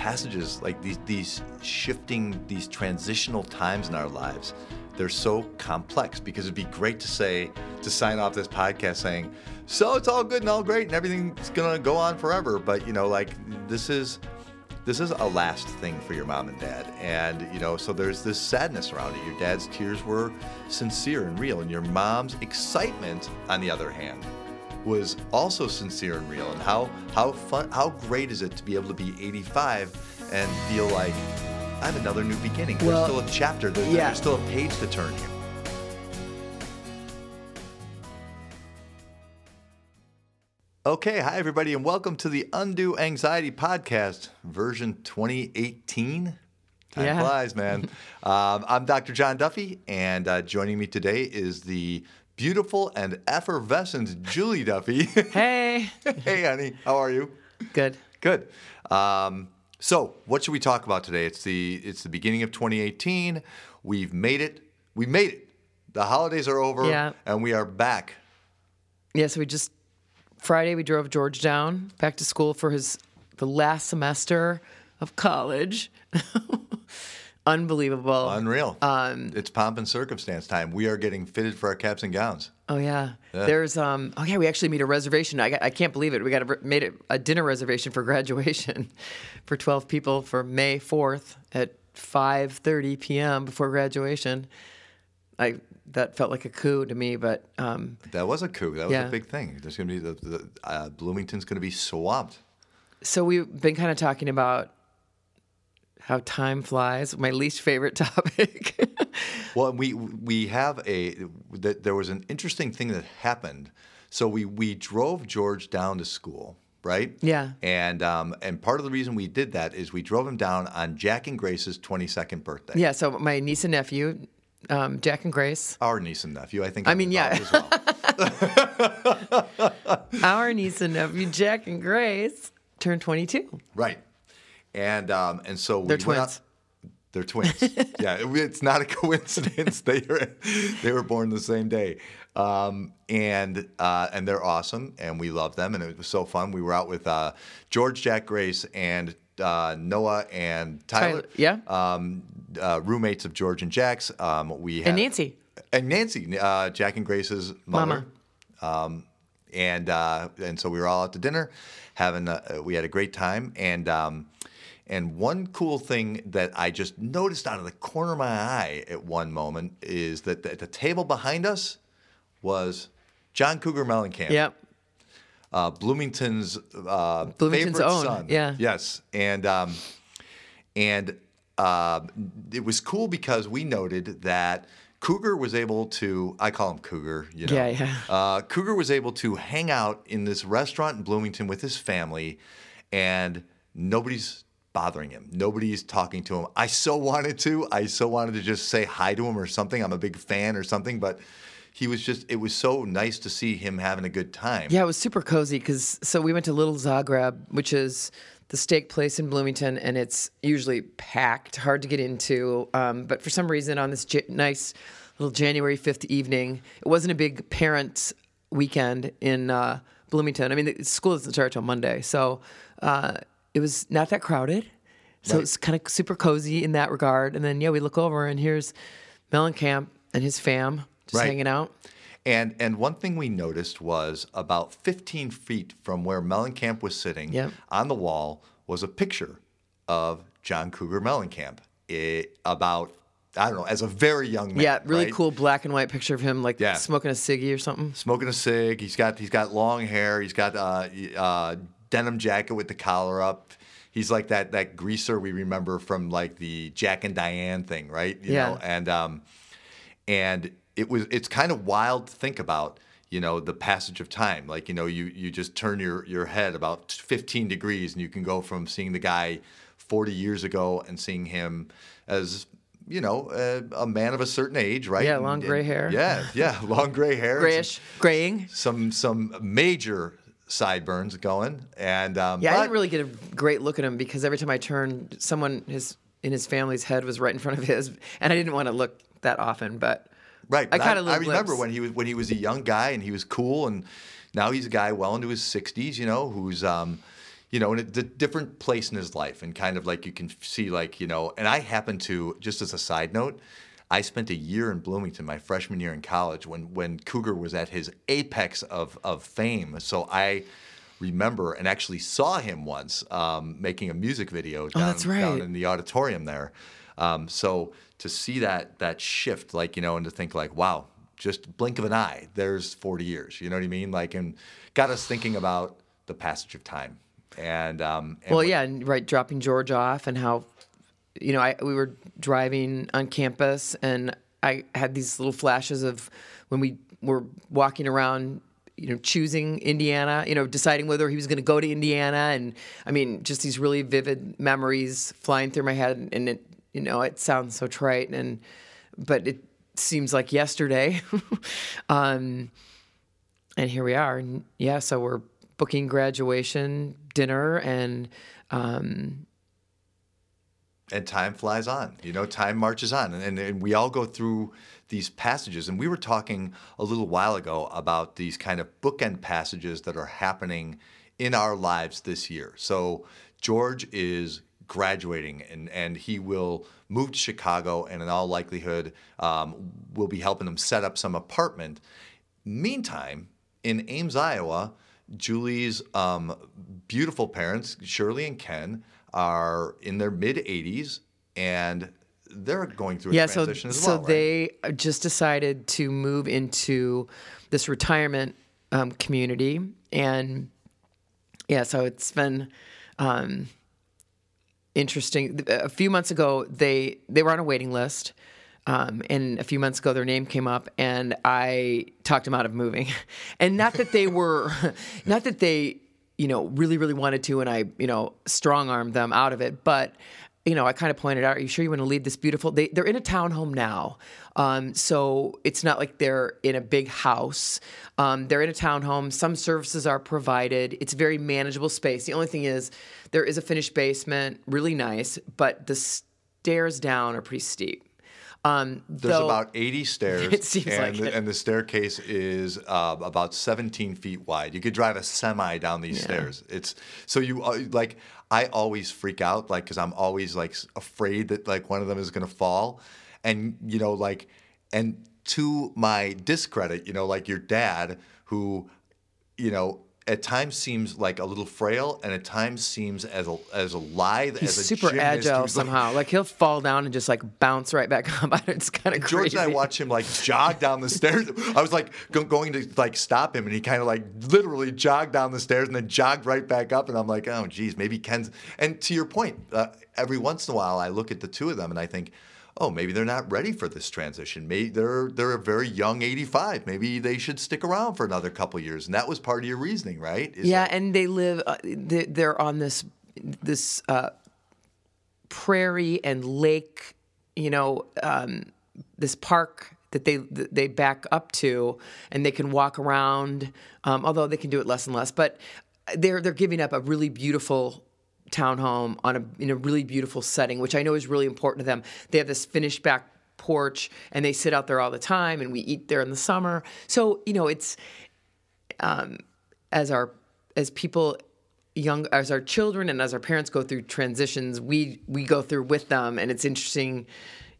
passages, like these these shifting, these transitional times in our lives, they're so complex because it'd be great to say to sign off this podcast saying, "So it's all good and all great and everything's gonna go on forever," but you know, like this is this is a last thing for your mom and dad. And you know so there's this sadness around it. Your dad's tears were sincere and real and your mom's excitement on the other hand was also sincere and real and how how fun how great is it to be able to be 85 and feel like I have another new beginning. Well, there's still a chapter. There's, yeah. there's still a page to turn here. Okay, hi everybody, and welcome to the Undo Anxiety Podcast, version 2018. Time Yeah. flies, man. um, I'm Dr. John Duffy, and uh, joining me today is the beautiful and effervescent Julie Duffy. Hey. hey, honey, how are you? Good. Good. Um, so, what should we talk about today? It's the it's the beginning of 2018. We've made it. We made it. The holidays are over, Yeah. and we are back. Yeah, so we just Friday we drove George down back to school for his the last semester of college. Unbelievable. Unreal. Um, it's pomp and circumstance time. We are getting fitted for our caps and gowns. oh yeah. There's um oh yeah, we actually made a reservation. I, got- I can't believe it. We got a, made it a dinner reservation for graduation for 12 people for May 4th at 5:30 p.m. before graduation. I that felt like a coup to me, but um That was a coup. That was Yeah. a big thing. There's going to be the, the uh, Bloomington's going to be swamped. So we've been kind of talking about how time flies. My least favorite topic. Well, we we have a that there was an interesting thing that happened. So we we drove George down to school, right? Yeah. And um and part of the reason we did that is we drove him down on Jack and Grace's 22nd birthday. yeah. So my niece and nephew, um, Jack and Grace, Our niece and nephew, I think. I mean, yeah. as well. our niece and nephew, Jack and Grace, turned 22. right. And um and so we They're twins. out- They're twins. yeah, it- it's not a coincidence. they were they were born the same day, um, and uh, and they're awesome, and we love them, and it was so fun. We were out with uh, George, Jack, Grace, and uh, Noah and Tyler. Tyler, yeah. um, uh, roommates of George and Jack's. Um, we had, And Nancy. and Nancy, uh, Jack and Grace's mother. Um, and uh, and so we were all out to dinner, having a, we had a great time. And um, and one cool thing that I just noticed out of the corner of my eye at one moment is that at the table behind us was John Cougar Mellencamp, Yep. uh, Bloomington's uh, Bloomington's favorite own, son. yeah. Yes, and um, and uh, it was cool because we noted that Cougar was able to. I call him Cougar. You know. Yeah, yeah. Uh, Cougar was able to hang out in this restaurant in Bloomington with his family, and nobody's bothering him. Nobody's talking to him. I so wanted to. I so wanted to just say hi to him or something. I'm a big fan or something, but. He was just, it was so nice to see him having a good time. Yeah, it was super cozy because so we went to Little Zagreb, which is the steak place in Bloomington, and it's usually packed, hard to get into. Um, but for some reason, on this j- nice little January 5th evening, it wasn't a big parents' weekend in uh, Bloomington. I mean, the school doesn't start till Monday, so uh, it was not that crowded. So Right. it's kind of super cozy in that regard. And then, yeah, we look over, and here's Mellencamp and his fam just Right. hanging out. And and one thing we noticed was about 15 feet from where Mellencamp was sitting Yep. on the wall was a picture of John Cougar Mellencamp. It, about I don't know, as a very young man. Yeah, really right? cool black and white picture of him like Yeah. smoking a ciggy or something. Smoking a cig. He's got he's got long hair. He's got uh, uh, denim jacket with the collar up. He's like that that greaser we remember from like the Jack and Diane thing, right? You Yeah. know, and um, and it was it's kind of wild to think about you know the passage of time like you know you you just turn your your head about 15 degrees and you can go from seeing the guy 40 years ago and seeing him as you know a, a man of a certain age right Yeah, And- long gray hair. yeah yeah long gray hair Grayish, graying. some some major sideburns going and um Yeah, I didn't really get a great look at him because every time I turned, someone his in his family's head was right in front of his, and I didn't want to look that often. But Right. I kinda I, live remember when he was when he was a young guy and he was cool and now he's a guy well into his 60s, you know, who's um you know, in a d- different place in his life, and kind of like you can see, like you know, and I happen to just as a side note, I spent a year in Bloomington my freshman year in college when when Cougar was at his apex of of fame. So I remember and actually saw him once um, making a music video down, Oh, that's right. down in the auditorium there. Um, so to see that that shift, like you know, and to think like, wow, just blink of an eye, there's 40 years. You know what I mean? Like, and got us thinking about the passage of time. And, um, and Well, yeah, and right, dropping George off and how, you know, I we were driving on campus and I had these little flashes of when we were walking around, you know, choosing Indiana, you know, deciding whether he was going to go to Indiana, and I mean, just these really vivid memories flying through my head, and it, you know, it sounds so trite, and but it seems like yesterday. um, and here we are. And yeah, so we're booking graduation dinner and um, and time flies on. You know, time marches on, and, and, and we all go through these passages. And we were talking a little while ago about these kind of bookend passages that are happening in our lives this year. So George is graduating, and and he will move to Chicago, and in all likelihood, um, we'll be helping him set up some apartment. Meantime, in Ames, Iowa, Julie's um, beautiful parents, Shirley and Ken, are in their mid 80s and they're going through a yeah, so transition as so well. right? they just decided to move into this retirement um, community, and yeah, so it's been um, interesting. A few months ago, they they were on a waiting list. Um, and a few months ago, their name came up, and I talked them out of moving. And not that they were, not that they, you know, really, really wanted to, and I, you know, strong armed them out of it. But, you know, I kind of pointed out, "Are you sure you want to leave this beautiful?" They they're in a townhome now, um, so it's not like they're in a big house. Um, they're in a townhome. Some services are provided. It's a very manageable space. The only thing is, there is a finished basement, really nice, but the stairs down are pretty steep. Um, There's though- about 80 stairs, It seems and, like the, it. and the staircase is uh, about 17 feet wide. You could drive a semi down these stairs. It's so you uh, like. I always freak out, like, because I'm always like afraid that like one of them is gonna fall, and you know, like, and to my discredit, you know, like your dad, who, you know. At times seems like a little frail, and at times seems as a as lithe He's as a super gymnast agile somehow. Like he'll fall down and just like bounce right back up. It's kind of George crazy. and I watch him like jog down the stairs. I was like go- going to like stop him, and he kind of like literally jogged down the stairs and then jogged right back up. And I'm like, oh, geez, maybe Ken's. And to your point, uh, every once in a while, I look at the two of them and I think, oh, maybe they're not ready for this transition. Maybe they're they're a very young 85. Maybe they should stick around for another couple years. And that was part of your reasoning, right? Is Yeah, that- and they live. Uh, they, they're on this this uh, prairie and lake. You know, um, this park that they they back up to, and they can walk around. Um, although they can do it less and less, but they're they're giving up a really beautiful townhome on a in a really beautiful setting, which I know is really important to them. They have this finished back porch, and they sit out there all the time, and we eat there in the summer. So you know, it's um, as our as people young as our children and as our parents go through transitions we we go through with them and it's interesting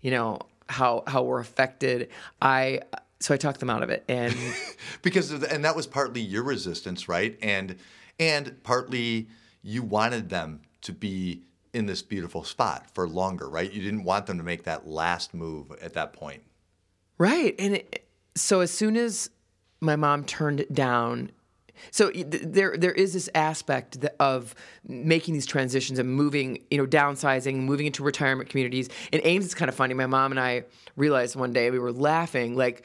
you know how how we're affected i so i talked them out of it and because of the, and that was partly your resistance right and and partly you wanted them to be in this beautiful spot for longer right you didn't want them to make that last move at that point right and it, so as soon as my mom turned it down so th- there there is this aspect of making these transitions and moving, you know, downsizing, moving into retirement communities. And Ames, it's kind of funny. My mom and I realized one day we were laughing like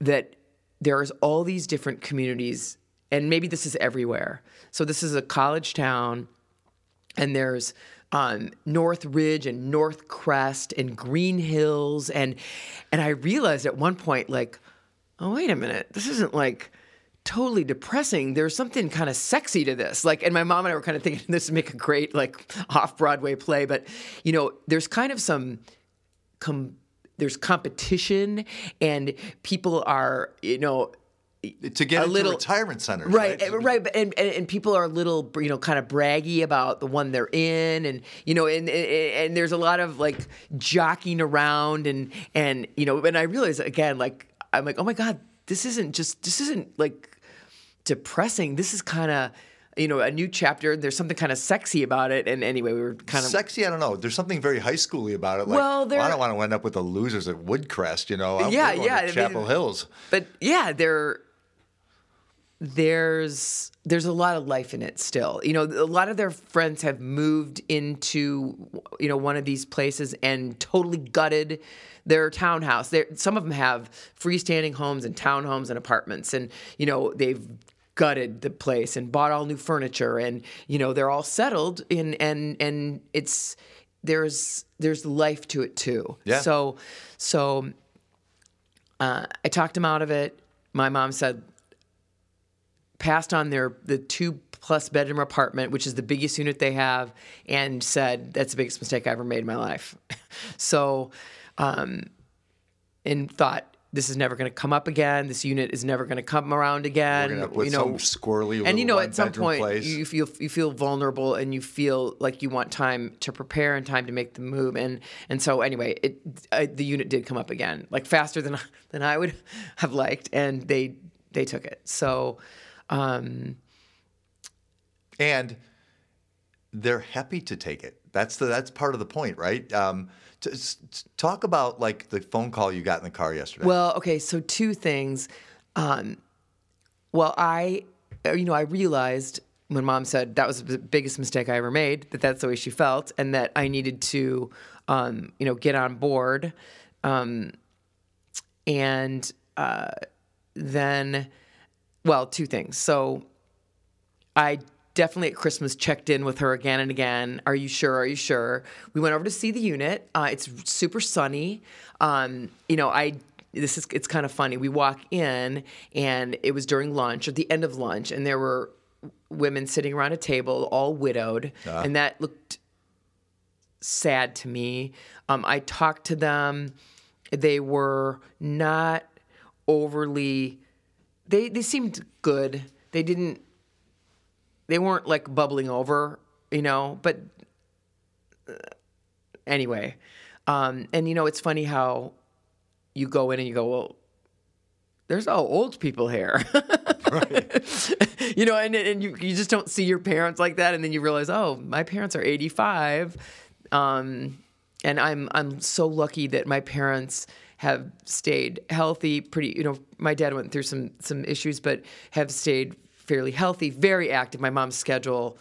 that there's all these different communities and maybe this is everywhere. So this is a college town and there's um, North Ridge and North Crest and Green Hills and and I realized at one point like oh wait a minute this isn't like totally depressing there's something kind of sexy to this like and my mom and I were kind of thinking this would make a great like off Broadway play but you know there's kind of some com- there's competition and people are you know to get a little- retirement centers, right right? Eh, and- right but- and, and, and people are a little you know kind of braggy about the one they're in and you know and, and there's a lot of like jockeying around and and you know and i realize again like i'm like oh my god this isn't just this isn't like depressing this is kind of you know a new chapter there's something kind of sexy about it and anyway we were kind of Sexy, I don't know. There's something very high schooly about it. Like, Well, well, I don't want to end up with the losers at Woodcrest, you know. I'm- Yeah, yeah, I mean- Chapel Hills. but yeah, there there's there's a lot of life in it still. You know, a lot of their friends have moved into you know one of these places and totally gutted their townhouse. There some of them have freestanding homes and townhomes and apartments and you know, they've gutted the place and bought all new furniture and you know, they're all settled in and and it's there's there's life to it too. Yeah. So so uh, I talked him out of it. My mom said, passed on their the two plus bedroom apartment, which is the biggest unit they have, and said that's the biggest mistake I ever made in my life. so, um, and thought this is never going to come up again. This unit is never going to come around again. You know, squirrely and you know, at some point, place. you feel you feel vulnerable, and you feel like you want time to prepare and time to make the move. And and so anyway, it uh, the unit did come up again, like faster than than I would have liked, and they they took it. So. Um, and they're happy to take it. That's the that's part of the point, right? Um, to, s- s- talk about like the phone call you got in the car yesterday. Well, okay, so two things. Um, well, I, uh, you know, I realized when mom said that was the biggest mistake I ever made, that that's the way she felt, and that I needed to, um, you know, get on board. Um, and uh, then, well, two things. So I definitely at Christmas checked in with her again and again. Are you sure? Are you sure? We went over to see the unit. Uh, it's super sunny. Um, you know, I this is it's kind of funny. We walk in and it was during lunch, at the end of lunch, and there were women sitting around a table, all widowed, and that looked sad to me. Um, I talked to them. They were not overly. They they seemed good. They didn't. They weren't like bubbling over, you know. But uh, anyway, um, and you know it's funny how you go in and you go, well, there's all old people here. you know, and, and you, you just don't see your parents like that. And then you realize, oh, my parents are 85. Um, and I'm, I'm so lucky that my parents have stayed healthy pretty, you know, my dad went through some, some issues, but have stayed fairly healthy, very active. My mom's schedule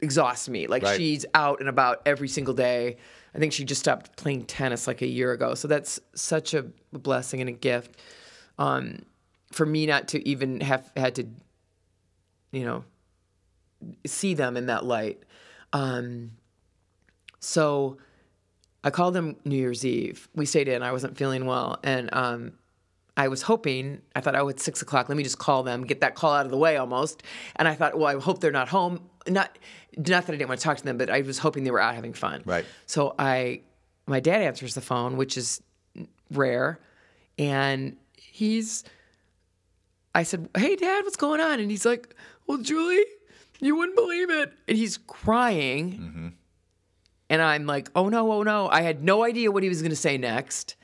exhausts me. Like Right. she's out and about every single day. I think she just stopped playing tennis like a year ago. So that's such a blessing and a gift. Um, for me not to even have had to, you know, see them in that light. Um, so I called them New Year's Eve. We stayed in. I wasn't feeling well, and um, I was hoping. I thought, oh, it's six o'clock. Let me just call them, get that call out of the way almost. And I thought, well, I hope they're not home. Not, not that I didn't want to talk to them, but I was hoping they were out having fun. Right. So I, my dad answers the phone, which is rare, and he's. I said, "Hey, Dad, what's going on?" And he's like, "Well, Julie, you wouldn't believe it," and he's crying. And I'm like, "Oh no, oh no!" I had no idea what he was going to say next.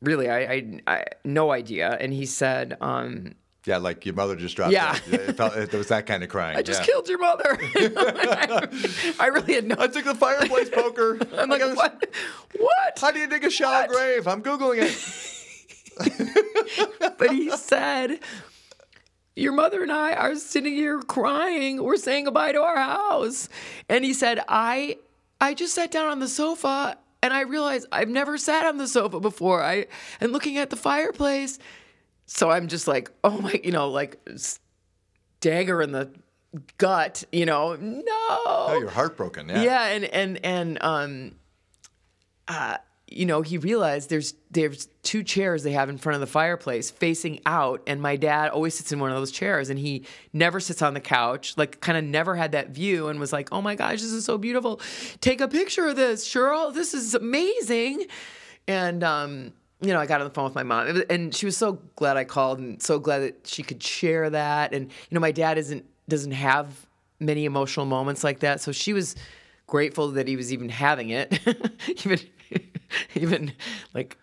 Really, I, I, I no idea. And he said, um, yeah, like your mother just dropped. Yeah. It, felt, it was that kind of crying. "I just yeah. killed your mother." I really had no. I took the fireplace poker. I'm like, gotta- "What? What?" How do you dig a shallow grave? I'm googling it. but he said, Your mother and I are sitting here crying. We're saying goodbye to our house. And he said, I I just sat down on the sofa and I realized I've never sat on the sofa before. I and looking at the fireplace. So I'm just like, oh my, you know, like dagger in the gut, you know, no. Oh, you're heartbroken. Yeah. Yeah, and and and um, uh, you know, he realized there's there's two chairs they have in front of the fireplace facing out, and my dad always sits in one of those chairs, and he never sits on the couch. Like, kind of never had that view, and was like, "Oh my gosh, this is so beautiful! Take a picture of this, Cheryl. This is amazing." And um, you know, I got on the phone with my mom, and she was so glad I called, and so glad that she could share that. And you know, my dad isn't doesn't have many emotional moments like that, so she was grateful that he was even having it, even even like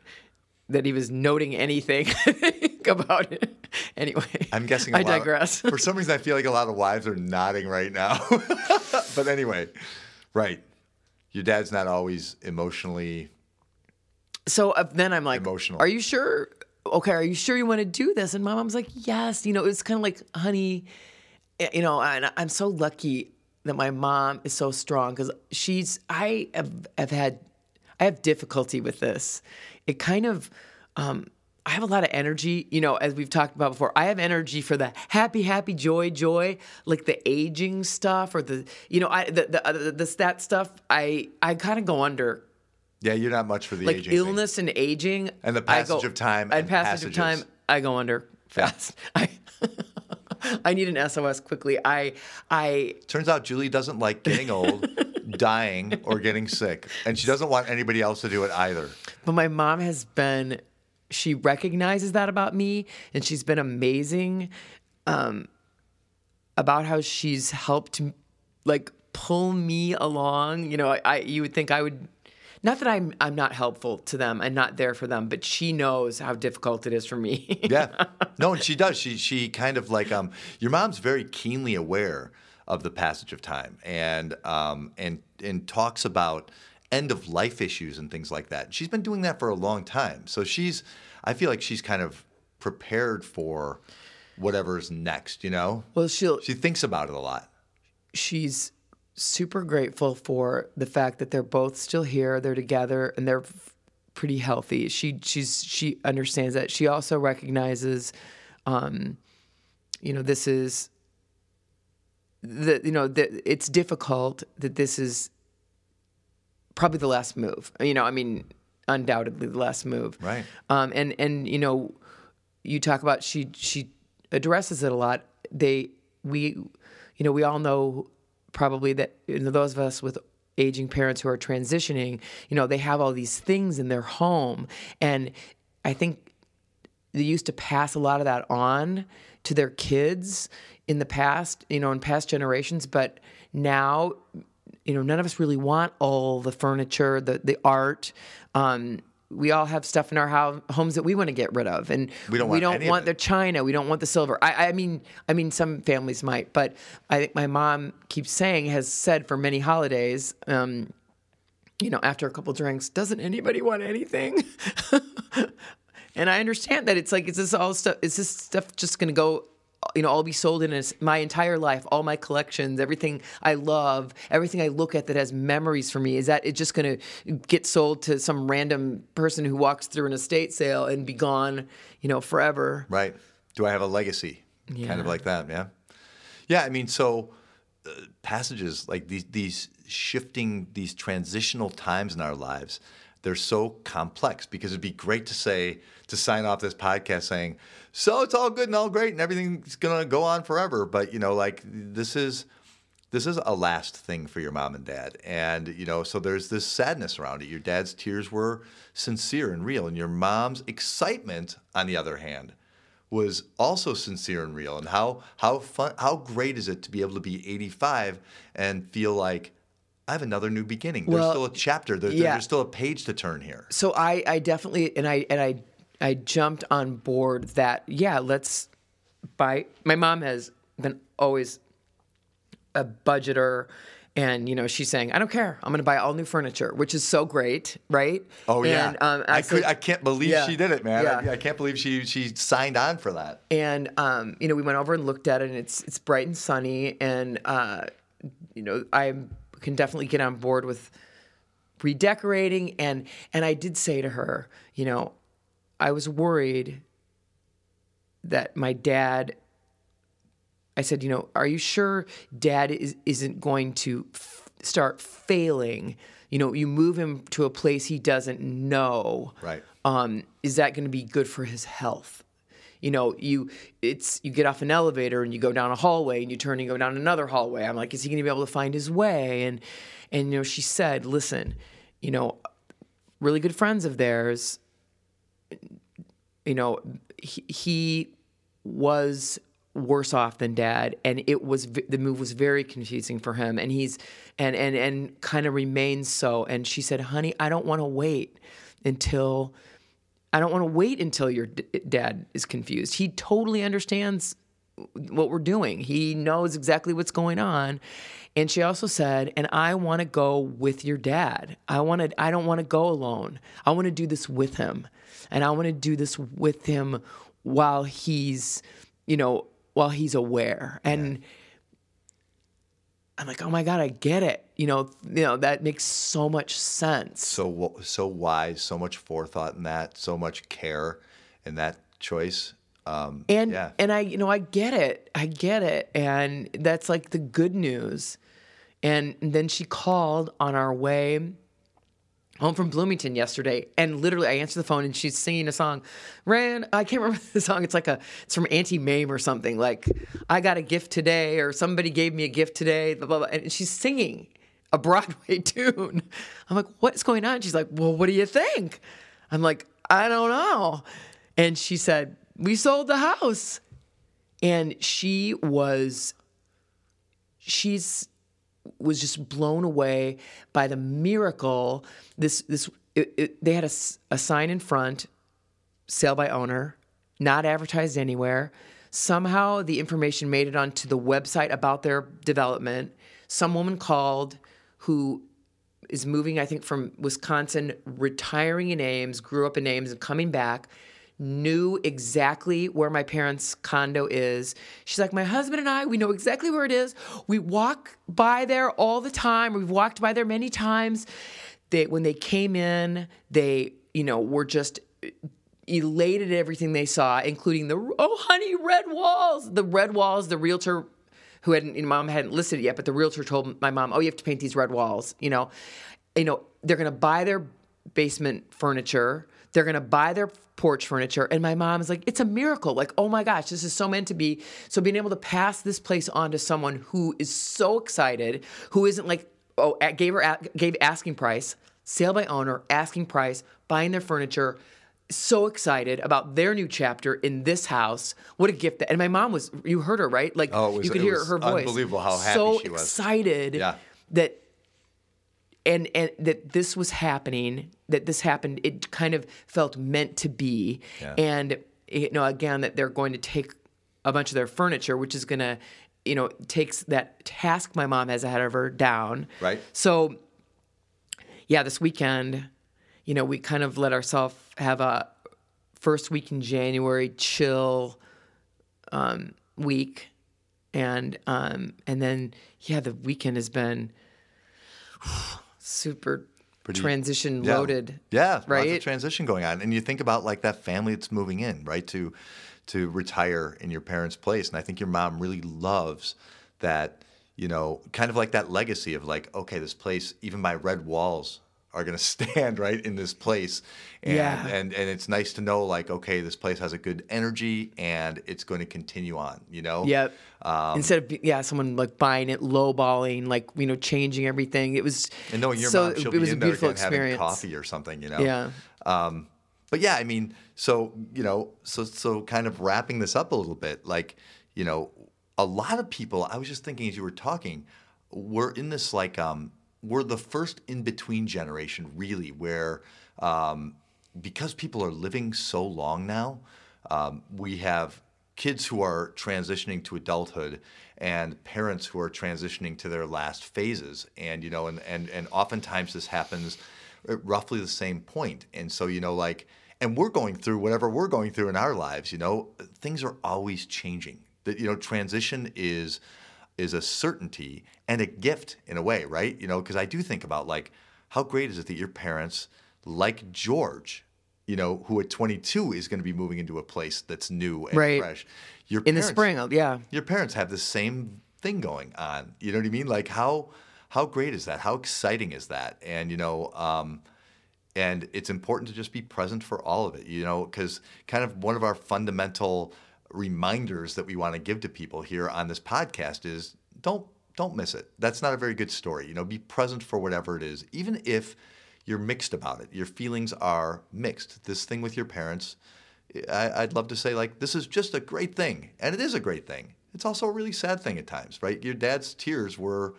that he was noting anything about it. Anyway, I'm guessing. I I digress. for some reason, I feel like a lot of wives are nodding right now. but anyway, right. Your dad's not always emotionally. so uh, then I'm like, Emotional. Are you sure? Okay, are you sure you want to do this? And my mom's like, yes. You know, it's kind of like, honey, you know, and I'm so lucky that my mom is so strong because she's. I have, have had, I have difficulty with this. It kind of. Um, I have a lot of energy, you know, as we've talked about before. I have energy for the happy, happy, joy, joy, like the aging stuff or the, you know, I the the, uh, the, the that stuff. I I kind of go under Yeah, you're not much for the like aging. thing. illness and aging And the passage of time and passage of time passages. i go under fast i i need an sos quickly i i Turns out Julie doesn't like getting old, dying, or getting sick, and she doesn't want anybody else to do it either. but my mom has been she recognizes that about me and she's been amazing um about how she's helped like pull me along you know I, I you would think i would not that i'm i'm not helpful to them and not there for them but she knows how difficult it is for me Yeah. No, and she does. She she kind of like um your mom's very keenly aware of the passage of time and um and and talks about end of life issues and things like that. She's been doing that for a long time. So she's I feel like she's kind of prepared for whatever's next, you know? well she'll She thinks about it a lot. she's super grateful for the fact that they're both still here, they're together, and they're f- pretty healthy. She she's she understands that. She also recognizes, um, you know, this is that you know that it's difficult that this is probably the last move. You know, I mean, undoubtedly the last move. Right. Um, and and you know, you talk about she she addresses it a lot. They we, you know, we all know probably that you know, those of us with aging parents who are transitioning, you know, they have all these things in their home, and I think they used to pass a lot of that on to their kids in the past, you know, in past generations, but now, you know, none of us really want all the furniture, the the art. Um, we all have stuff in our homes that we want to get rid of, and We don't we want don't want the china. We don't want the silver. I, I mean, I mean, some families might, but I think my mom keeps saying has said for many holidays. Um, you know, after a couple drinks, doesn't anybody want anything? and I understand that it's like, is this all stuff? Is this stuff just going to go? You know, all be sold in as my entire life, all my collections, everything I love, everything I look at that has memories for me. Is that it just going to get sold to some random person who walks through an estate sale and be gone, you know, forever? Right. Do I have a legacy? Kind of like that, yeah. Yeah, I mean, so uh, passages like these, these shifting, these transitional times in our lives, they're so complex because it'd be great to say, to sign off this podcast saying, so it's all good and all great and everything's going to go on forever. But, you know, like this is, this is a last thing for your mom and dad. And, you know, so there's this sadness around it. Your dad's tears were sincere and real. And your mom's excitement, on the other hand, was also sincere and real. And how how fun how great is it to be able to be 85 and feel like I have another new beginning. There's still a chapter. There, yeah. There's still a page to turn here. so I, I definitely and I and I I jumped on board that yeah let's buy my mom has been always a budgeter and you know she's saying I don't care I'm going to buy all new furniture which is so great right Oh yeah, and, um, I actually- could. I can't believe Yeah. she did it, man. Yeah. I, I can't believe she she signed on for that. and um, you know we went over and looked at it and it's it's bright and sunny and uh, you know I can definitely get on board with redecorating and and I did say to her you know I was worried that my dad I said you know are you sure dad is isn't going to f- start failing you know you move him to a place he doesn't know Right. um, is that going to be good for his health? You know, you it's you get off an elevator and you go down a hallway and you turn and go down another hallway. I'm like, is he going to be able to find his way? And and you know, she said, listen, you know, really good friends of theirs you know, he, he was worse off than dad and it was the move was very confusing for him and he's and and and kind of remains so and she said honey i don't want to wait until i don't want to wait until your d- dad is confused. He totally understands what we're doing. He knows exactly what's going on. And she also said and i want to go with your dad. I want to i don't want to go alone. I want to do this with him. And i want to do this with him while he's you know while he's aware. And. I'm like, oh my god, I get it. You know, you know that makes so much sense. So so wise, so much forethought in that, so much care in that choice. Um, and yeah. and I, you know, I get it. I get it, and that's like the good news. And then she called on our way home from Bloomington yesterday, and literally I answered the phone and she's singing a song. Ran, I can't remember the song. It's like a, it's from Auntie Mame or something. Like, I got a gift today, or somebody gave me a gift today. Blah blah blah. And she's singing a Broadway tune. I'm like, what's going on? She's like, well, what do you think? I'm like, I don't know. And she said, we sold the house, and she was, she's was just blown away by the miracle. This this it, it, they had a, a sign in front, sale by owner, not advertised anywhere. Somehow the information made it onto the website about their development. Some woman called who is moving, I think, from Wisconsin, retiring in Ames, grew up in Ames, and coming back knew exactly where my parents' condo is. She's like, My husband and I, we know exactly where it is. We walk by there all the time. We've walked by there many times. They when they came in, they, you know, were just uh, elated at everything they saw, including the oh honey, red walls. The red walls, the realtor who hadn't, you know, mom hadn't listed it yet, but the realtor told my mom, Oh, you have to paint these red walls, you know. You know, they're gonna buy their basement furniture. They're gonna buy their porch furniture. And my mom is like, it's a miracle. Like, oh my gosh, this is so meant to be. So being able to pass this place on to someone who is so excited, who isn't like, oh, gave her gave asking price, sale by owner, asking price, buying their furniture, so excited about their new chapter in this house. What a gift! That, and my mom was, you heard her, right? Like, oh, was, you could hear her voice. Unbelievable how happy so she was. So excited yeah. that and and that this was happening that this happened it kind of felt meant to be. Yeah. and you know again that they're going to take a bunch of their furniture which is going to you know takes that task my mom has ahead of her down. Right. So yeah this weekend you know we kind of let ourselves have a first week in january chill um, week. And um, and then yeah the weekend has been super Pretty, transition yeah, loaded. Yeah, right. Transition going on, and you think about like that family that's moving in, right? To to retire in your parents' place, and I think your mom really loves that. You know, kind of like that legacy of like, okay, this place, even my red walls are going to stand right in this place. And, yeah. and and it's nice to know like okay this place has a good energy and it's going to continue on you know? Yep. Um, instead of yeah someone like buying it lowballing like you know changing everything it was and knowing your so mom she'll it was be a beautiful experience having coffee or something you know? Yeah. Um, but yeah i mean so you know so so kind of wrapping this up a little bit like you know a lot of people i was just thinking as you were talking we're in this like um we're the first in between generation, really, where um, because people are living so long now, um, we have kids who are transitioning to adulthood and parents who are transitioning to their last phases. And, you know, and, and, and oftentimes this happens at roughly the same point. And so, you know, like, and we're going through whatever we're going through in our lives, you know, things are always changing. That, you know, transition is is a certainty and a gift in a way, right? You know, because I do think about like how great is it that your parents, like George, you know, who at 22 is going to be moving into a place that's new and right. fresh. Your in parents, the spring, yeah. Your parents have the same thing going on. You know what I mean? Like how how great is that? How exciting is that? And you know, um, and it's important to just be present for all of it. You know, because kind of one of our fundamental reminders that we want to give to people here on this podcast is don't don't miss it. That's not a very good story. You know, be present for whatever it is, even if you're mixed about it. Your feelings are mixed. This thing with your parents, I, I'd love to say like this is just a great thing, and it is a great thing. It's also a really sad thing at times, right? Your dad's tears were,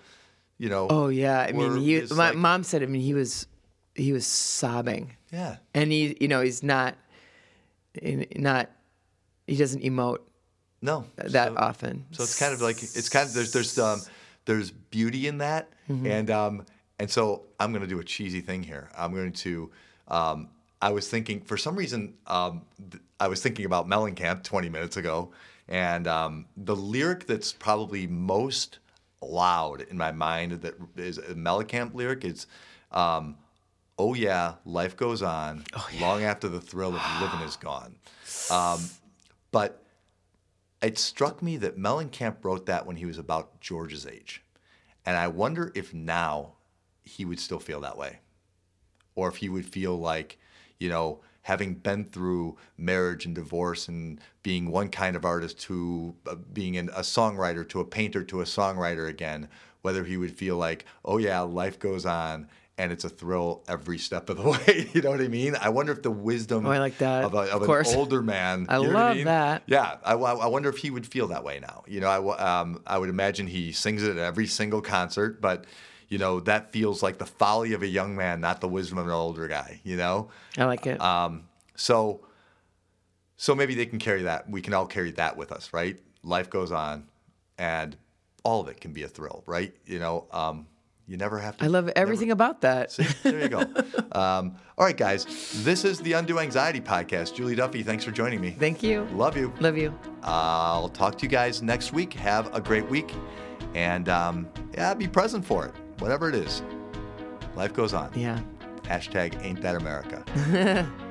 you know. Oh yeah, I mean, he, my like- mom said. I mean, he was he was sobbing, Yeah. and he, you know, he's not, not, he doesn't emote No. that so- often. So it's kind of like it's kind of there's there's um there's beauty in that, and um and so I'm gonna do a cheesy thing here. I'm going to um I was thinking for some reason um th- I was thinking about Mellencamp 20 minutes ago, and um the lyric that's probably most loud in my mind that is a Mellencamp lyric is um oh yeah life goes on long after the thrill of living is gone um, but it struck me that Mellencamp wrote that when he was about George's age. And I wonder if now he would still feel that way. Or if he would feel like, you know, having been through marriage and divorce and being one kind of artist to uh, being an, a songwriter to a painter to a songwriter again, whether he would feel like, oh yeah, life goes on and it's a thrill every step of the way. you know what I mean? I wonder if the wisdom Oh, I like of, a, of, Of an older man. I you know what love mean? that. Yeah, I, I wonder if he would feel that way now. You know, I, um, I would imagine he sings it at every single concert, but you know that feels like the folly of a young man, not the wisdom of an older guy. You know, I like it. um, so so maybe they can carry that. We can all carry that with us, right? Life goes on, and all of it can be a thrill, right? You know, um, you never have to. I love everything about that. See, there you go. um, all right, guys, this is the Undo Anxiety podcast. Julie Duffy, thanks for joining me. Thank you. Love you. Love you. I'll talk to you guys next week. Have a great week. And um, yeah, be present for it, whatever it is. Life goes on. Yeah. Hashtag ain't that America.